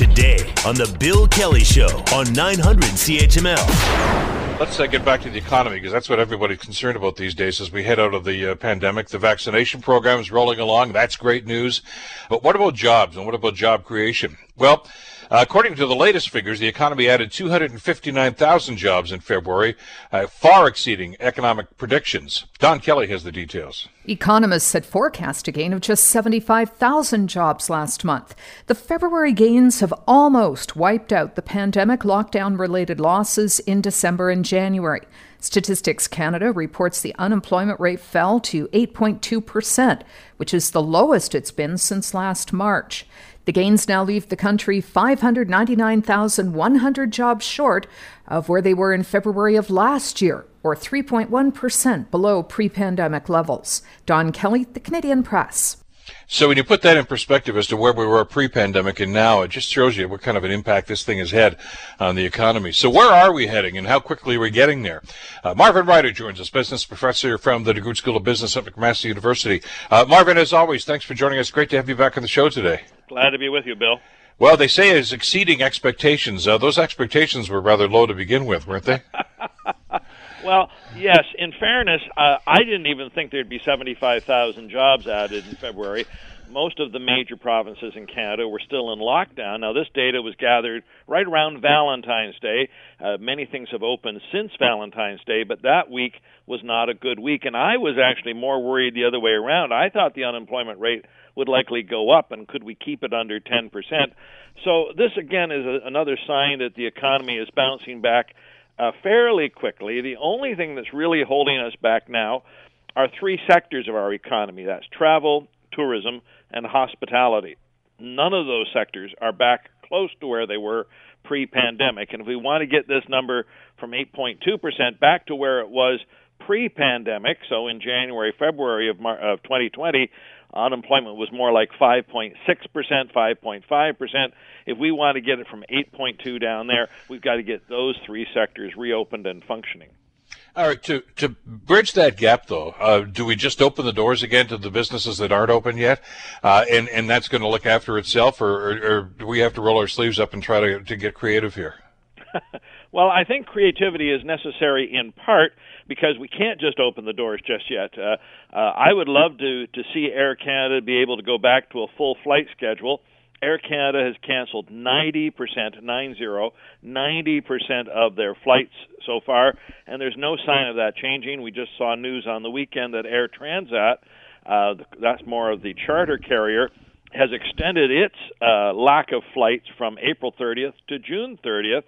today on The Bill Kelly Show on 900 CHML. Let's uh, get back to the economy because that's what everybody's concerned about these days as we head out of the uh, pandemic. The vaccination program is rolling along. That's great news. But what about jobs and what about job creation? Well, uh, according to the latest figures, the economy added 259,000 jobs in February, uh, far exceeding economic predictions. Don Kelly has the details. Economists had forecast a gain of just 75,000 jobs last month. The February gains have almost wiped out the pandemic lockdown related losses in December and January. Statistics Canada reports the unemployment rate fell to 8.2%, which is the lowest it's been since last March. The gains now leave the country 599,100 jobs short of where they were in February of last year, or 3.1% below pre pandemic levels. Don Kelly, The Canadian Press. So when you put that in perspective as to where we were pre-pandemic and now, it just shows you what kind of an impact this thing has had on the economy. So where are we heading and how quickly are we getting there? Uh, Marvin Ryder joins us, business professor from the DeGroote School of Business at McMaster University. Uh, Marvin, as always, thanks for joining us. Great to have you back on the show today. Glad to be with you, Bill. Well, they say it's exceeding expectations. Uh, those expectations were rather low to begin with, weren't they? well, yes. In fairness, uh, I didn't even think there'd be 75,000 jobs added in February. Most of the major provinces in Canada were still in lockdown. Now, this data was gathered right around Valentine's Day. Uh, many things have opened since Valentine's Day, but that week was not a good week. And I was actually more worried the other way around. I thought the unemployment rate would likely go up, and could we keep it under 10%? So, this again is a, another sign that the economy is bouncing back uh, fairly quickly. The only thing that's really holding us back now are three sectors of our economy that's travel, tourism, and hospitality. None of those sectors are back close to where they were pre pandemic. And if we want to get this number from 8.2% back to where it was pre pandemic, so in January, February of, Mar- of 2020, unemployment was more like 5.6%, 5.5%. If we want to get it from 8.2 down there, we've got to get those three sectors reopened and functioning. All right, to to bridge that gap, though, uh, do we just open the doors again to the businesses that aren't open yet, uh, and and that's going to look after itself, or, or, or, do we have to roll our sleeves up and try to to get creative here? well, I think creativity is necessary in part because we can't just open the doors just yet. Uh, uh, I would love to to see Air Canada be able to go back to a full flight schedule. Air Canada has canceled 90%, 90, 90% of their flights so far, and there's no sign of that changing. We just saw news on the weekend that Air Transat, uh, that's more of the charter carrier, has extended its uh, lack of flights from April 30th to June 30th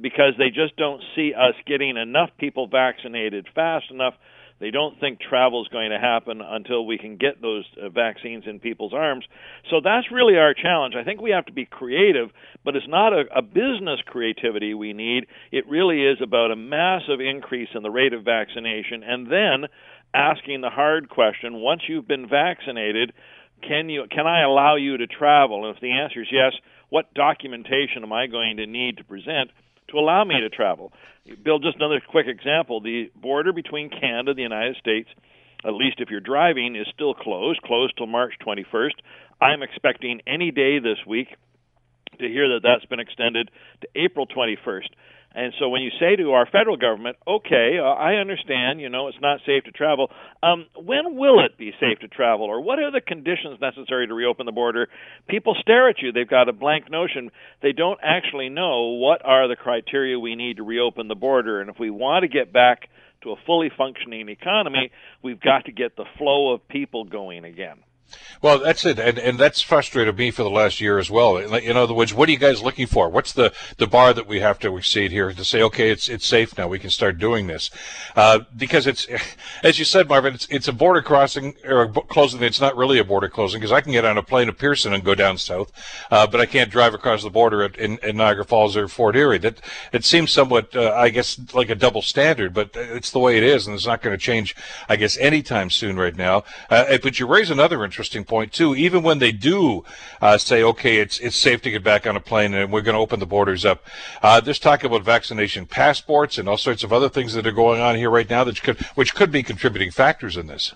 because they just don't see us getting enough people vaccinated fast enough. They don't think travel is going to happen until we can get those uh, vaccines in people's arms. So that's really our challenge. I think we have to be creative, but it's not a, a business creativity we need. It really is about a massive increase in the rate of vaccination and then asking the hard question once you've been vaccinated, can you can I allow you to travel? And if the answer is yes, what documentation am I going to need to present? To allow me to travel. Bill, just another quick example. The border between Canada and the United States, at least if you're driving, is still closed, closed till March 21st. I'm expecting any day this week to hear that that's been extended to April 21st. And so when you say to our federal government, okay, uh, I understand, you know, it's not safe to travel, um, when will it be safe to travel? Or what are the conditions necessary to reopen the border? People stare at you. They've got a blank notion. They don't actually know what are the criteria we need to reopen the border. And if we want to get back to a fully functioning economy, we've got to get the flow of people going again. Well, that's it, and and that's frustrated me for the last year as well. In other words, what are you guys looking for? What's the, the bar that we have to exceed here to say, okay, it's it's safe now, we can start doing this? Uh, because it's, as you said, Marvin, it's it's a border crossing or closing. It's not really a border closing because I can get on a plane at Pearson and go down south, uh, but I can't drive across the border at, in, in, Niagara Falls or Fort Erie. That it seems somewhat, uh, I guess, like a double standard, but it's the way it is, and it's not going to change, I guess, anytime soon right now. Uh, but you raise another interesting point point too. Even when they do uh, say, okay, it's it's safe to get back on a plane and we're going to open the borders up, uh, there's talk about vaccination passports and all sorts of other things that are going on here right now that could which could be contributing factors in this.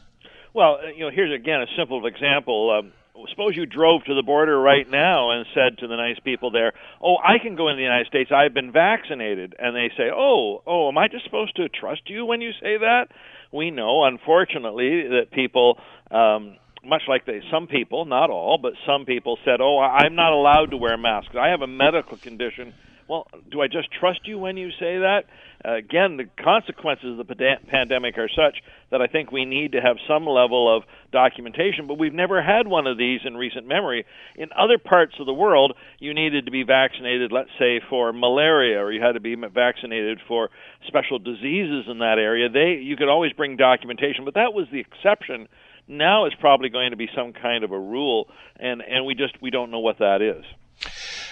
Well, uh, you know, here's again a simple example. Um, suppose you drove to the border right now and said to the nice people there, "Oh, I can go in the United States. I've been vaccinated." And they say, "Oh, oh, am I just supposed to trust you when you say that?" We know, unfortunately, that people um much like they some people, not all, but some people said, "Oh, I'm not allowed to wear masks. I have a medical condition." Well, do I just trust you when you say that? Uh, again, the consequences of the pandemic are such that I think we need to have some level of documentation, but we've never had one of these in recent memory. In other parts of the world, you needed to be vaccinated, let's say, for malaria, or you had to be vaccinated for special diseases in that area. They you could always bring documentation, but that was the exception now it's probably going to be some kind of a rule, and and we just we don't know what that is.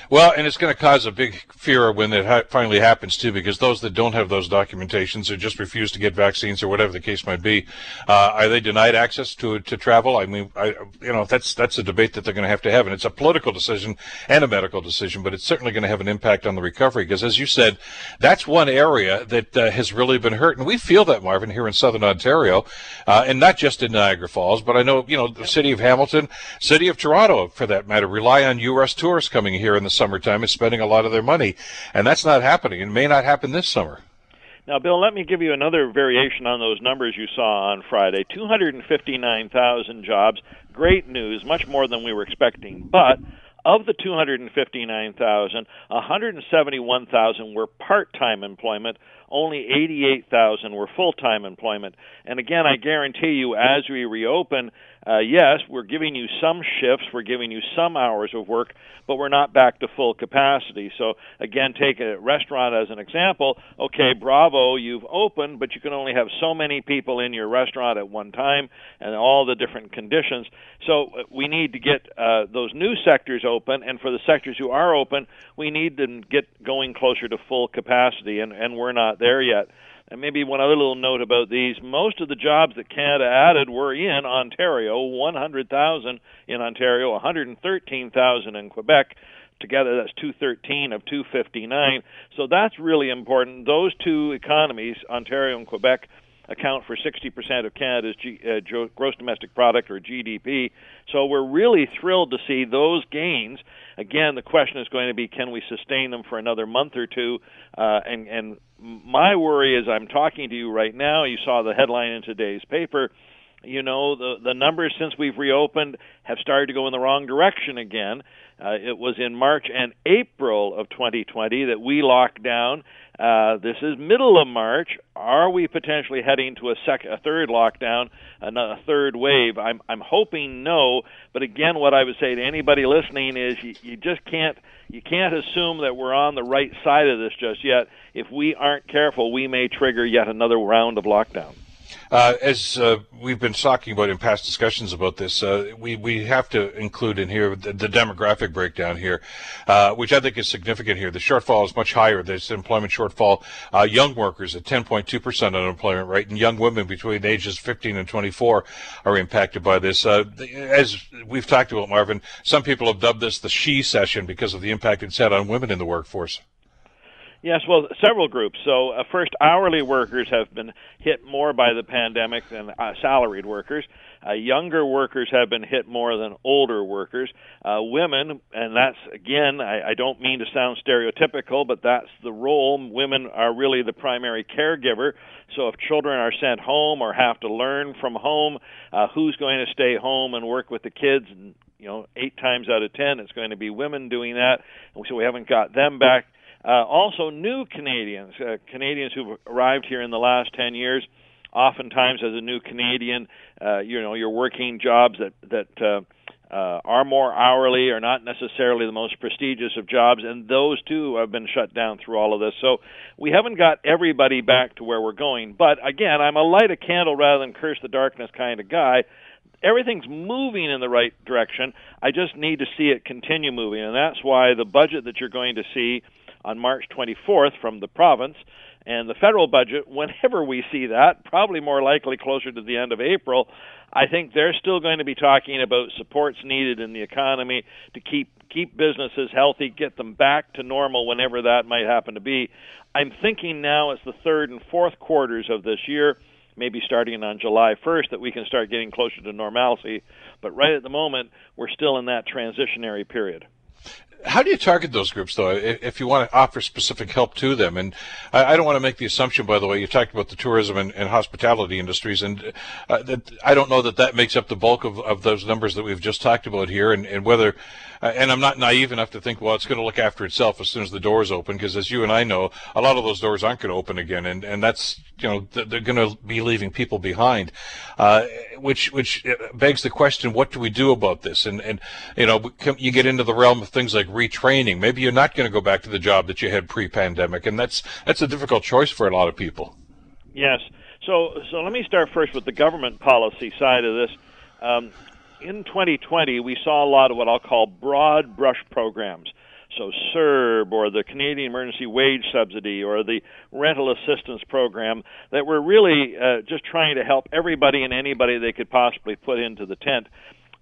Well, and it's going to cause a big fear when it ha- finally happens too, because those that don't have those documentations or just refuse to get vaccines or whatever the case might be, uh, are they denied access to to travel? I mean, I, you know, that's that's a debate that they're going to have to have, and it's a political decision and a medical decision, but it's certainly going to have an impact on the recovery, because as you said, that's one area that uh, has really been hurt, and we feel that, Marvin, here in Southern Ontario, uh, and not just in Niagara Falls, but I know you know the city of Hamilton, city of Toronto, for that matter, rely on U.S. tourists coming here in the summertime is spending a lot of their money, and that's not happening and may not happen this summer. Now, Bill, let me give you another variation on those numbers you saw on Friday 259,000 jobs. Great news, much more than we were expecting. But of the 259,000, 171,000 were part time employment, only 88,000 were full time employment. And again, I guarantee you, as we reopen, uh, yes, we're giving you some shifts, we're giving you some hours of work, but we're not back to full capacity. So, again, take a restaurant as an example. Okay, bravo, you've opened, but you can only have so many people in your restaurant at one time and all the different conditions. So, uh, we need to get uh, those new sectors open, and for the sectors who are open, we need to get going closer to full capacity, and, and we're not there yet. And maybe one other little note about these: most of the jobs that Canada added were in Ontario, 100,000 in Ontario, 113,000 in Quebec. Together, that's 213 of 259. So that's really important. Those two economies, Ontario and Quebec, account for 60% of Canada's G, uh, gross domestic product or GDP. So we're really thrilled to see those gains. Again, the question is going to be can we sustain them for another month or two? Uh, and, and my worry is I'm talking to you right now. You saw the headline in today's paper. You know, the, the numbers since we've reopened have started to go in the wrong direction again. Uh, it was in March and April of 2020 that we locked down. Uh, this is middle of March. Are we potentially heading to a second, a third lockdown, a third wave? I'm I'm hoping no. But again, what I would say to anybody listening is you, you just can't you can't assume that we're on the right side of this just yet. If we aren't careful, we may trigger yet another round of lockdown. Uh, as uh, we've been talking about in past discussions about this, uh, we we have to include in here the, the demographic breakdown here, uh, which I think is significant here. The shortfall is much higher. There's employment shortfall. Uh, young workers at 10.2 percent unemployment rate, and young women between ages 15 and 24 are impacted by this. Uh, as we've talked about, Marvin, some people have dubbed this the she session because of the impact it's had on women in the workforce. Yes, well, several groups. So, uh, first, hourly workers have been hit more by the pandemic than uh, salaried workers. Uh, younger workers have been hit more than older workers. Uh, women, and that's again, I, I don't mean to sound stereotypical, but that's the role. Women are really the primary caregiver. So, if children are sent home or have to learn from home, uh, who's going to stay home and work with the kids? And you know, eight times out of ten, it's going to be women doing that. And so we haven't got them back uh, also, new Canadians, uh, Canadians who've arrived here in the last 10 years. Oftentimes, as a new Canadian, uh, you know, you're working jobs that that uh, uh, are more hourly, are not necessarily the most prestigious of jobs, and those too have been shut down through all of this. So we haven't got everybody back to where we're going. But again, I'm a light a candle rather than curse the darkness kind of guy everything's moving in the right direction. I just need to see it continue moving, and that's why the budget that you're going to see on March 24th from the province. And the federal budget, whenever we see that, probably more likely closer to the end of April, I think they're still going to be talking about supports needed in the economy to keep keep businesses healthy, get them back to normal whenever that might happen to be. I'm thinking now it's the third and fourth quarters of this year maybe starting on July 1st that we can start getting closer to normalcy. But right at the moment, we're still in that transitionary period how do you target those groups, though, if you want to offer specific help to them? And I, don't want to make the assumption, by the way, you talked about the tourism and, and hospitality industries, and uh, that I don't know that that makes up the bulk of, of those numbers that we've just talked about here, and, and whether uh, and I'm not naive enough to think, well, it's going to look after itself as soon as the doors open, because as you and I know, a lot of those doors aren't going to open again, and, and that's you know they're going to be leaving people behind, uh, which which uh, begs the question, what do we do about this? And and you know you get into the realm of things like retraining. Maybe you're not going to go back to the job that you had pre-pandemic, and that's that's a difficult choice for a lot of people. Yes. So so let me start first with the government policy side of this. Um, in 2020, we saw a lot of what I'll call broad brush programs. So CERB or the Canadian Emergency Wage Subsidy or the Rental Assistance Program that were really uh, just trying to help everybody and anybody they could possibly put into the tent.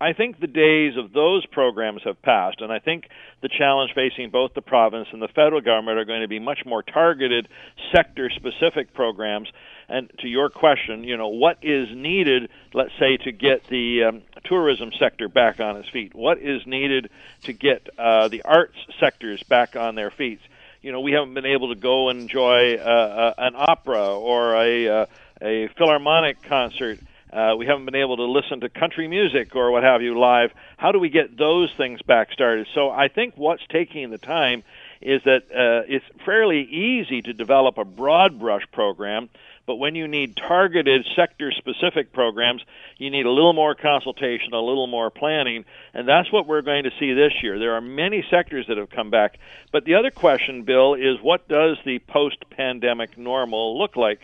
I think the days of those programs have passed, and I think the challenge facing both the province and the federal government are going to be much more targeted, sector specific programs and to your question, you know, what is needed, let's say, to get the um, tourism sector back on its feet? What is needed to get uh, the arts sectors back on their feet? You know, we haven't been able to go and enjoy uh, uh, an opera or a, uh, a philharmonic concert. Uh, we haven't been able to listen to country music or what have you live. How do we get those things back started? So I think what's taking the time is that uh, it's fairly easy to develop a broad brush program but when you need targeted sector specific programs, you need a little more consultation, a little more planning, and that's what we're going to see this year. There are many sectors that have come back. But the other question, Bill, is what does the post pandemic normal look like?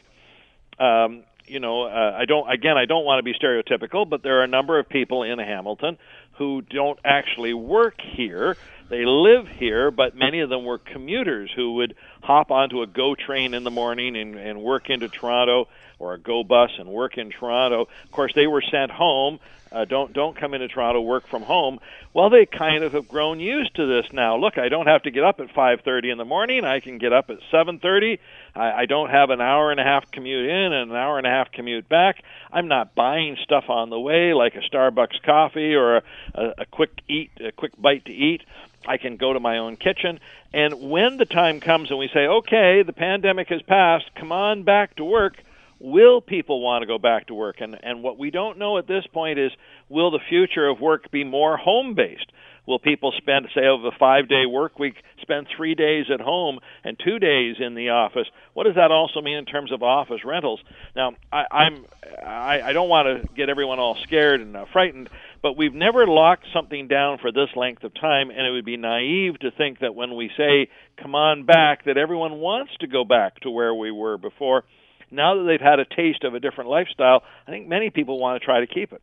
Um, you know, uh, I don't. Again, I don't want to be stereotypical, but there are a number of people in Hamilton who don't actually work here. They live here, but many of them were commuters who would hop onto a GO train in the morning and, and work into Toronto, or a GO bus and work in Toronto. Of course, they were sent home. Uh, don't don't come into Toronto, work from home. Well, they kind of have grown used to this now. Look, I don't have to get up at 5:30 in the morning. I can get up at 7:30. I, I don't have an hour and a half commute in and an hour and a half commute back. I'm not buying stuff on the way like a Starbucks coffee or a, a, a quick eat, a quick bite to eat. I can go to my own kitchen. And when the time comes and we say, okay, the pandemic has passed, come on back to work, will people want to go back to work? And, and what we don't know at this point is, will the future of work be more home based? Will people spend, say, over a five day work week, spend three days at home and two days in the office? What does that also mean in terms of office rentals? Now, I, I'm, I, I don't want to get everyone all scared and uh, frightened, but we've never locked something down for this length of time, and it would be naive to think that when we say, come on back, that everyone wants to go back to where we were before. Now that they've had a taste of a different lifestyle, I think many people want to try to keep it.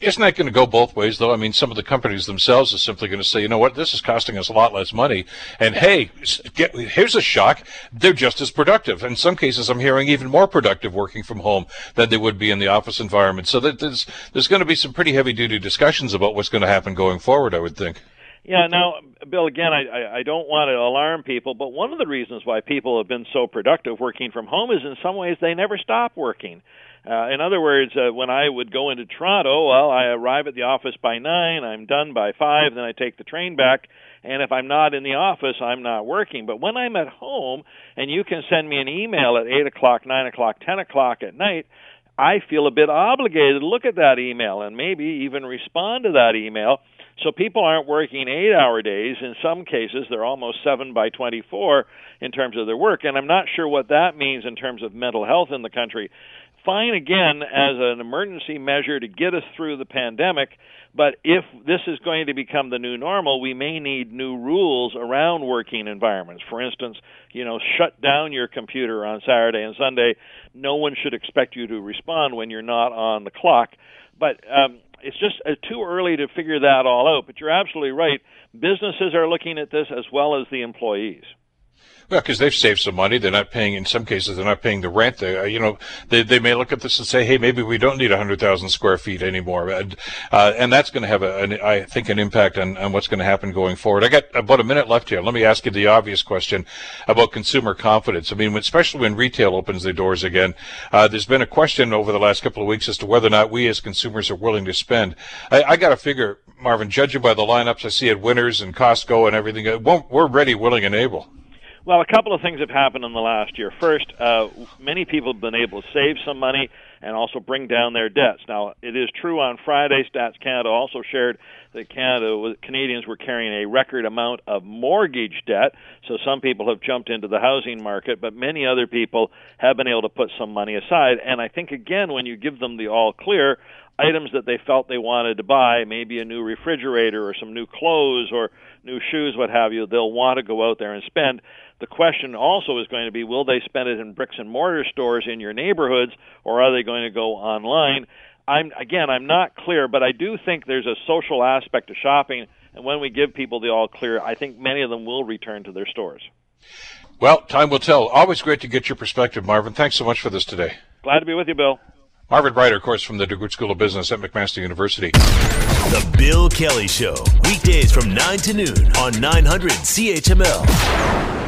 Isn't that going to go both ways, though? I mean, some of the companies themselves are simply going to say, you know what, this is costing us a lot less money, and hey, get, here's a shock: they're just as productive. In some cases, I'm hearing even more productive working from home than they would be in the office environment. So there's there's going to be some pretty heavy duty discussions about what's going to happen going forward. I would think. Yeah. Now, Bill, again, I, I don't want to alarm people, but one of the reasons why people have been so productive working from home is in some ways they never stop working. Uh, in other words, uh, when I would go into Toronto, well, I arrive at the office by nine, I'm done by five, then I take the train back. And if I'm not in the office, I'm not working. But when I'm at home, and you can send me an email at eight o'clock, nine o'clock, ten o'clock at night, I feel a bit obligated to look at that email and maybe even respond to that email. So people aren't working eight hour days. In some cases, they're almost seven by 24 in terms of their work. And I'm not sure what that means in terms of mental health in the country fine again as an emergency measure to get us through the pandemic. But if this is going to become the new normal, we may need new rules around working environments. For instance, you know, shut down your computer on Saturday and Sunday. No one should expect you to respond when you're not on the clock. But um, it's just uh, too early to figure that all out. But you're absolutely right. Businesses are looking at this as well as the employees. Well, because they've saved some money. They're not paying, in some cases, they're not paying the rent. They, uh, you know, they, they may look at this and say, hey, maybe we don't need 100,000 square feet anymore. And, uh, and that's going to have, a, an, I think, an impact on, on what's going to happen going forward. I got about a minute left here. Let me ask you the obvious question about consumer confidence. I mean, especially when retail opens their doors again, uh, there's been a question over the last couple of weeks as to whether or not we as consumers are willing to spend. I, I got to figure, Marvin, judging by the lineups I see at Winners and Costco and everything, we're ready, willing, and able. Well, a couple of things have happened in the last year. First, uh, many people have been able to save some money and also bring down their debts. Now, it is true on Friday, Stats Canada also shared that Canada Canadians were carrying a record amount of mortgage debt. So some people have jumped into the housing market, but many other people have been able to put some money aside. And I think again, when you give them the all clear, items that they felt they wanted to buy, maybe a new refrigerator or some new clothes or new shoes, what have you, they'll want to go out there and spend. The question also is going to be will they spend it in bricks and mortar stores in your neighborhoods or are they going to go online? I'm again, I'm not clear, but I do think there's a social aspect to shopping and when we give people the all clear, I think many of them will return to their stores. Well, time will tell. Always great to get your perspective, Marvin. Thanks so much for this today. Glad to be with you, Bill. Marvin Ryder, of course, from the DeGroote School of Business at McMaster University. The Bill Kelly Show, weekdays from 9 to noon on 900 CHML.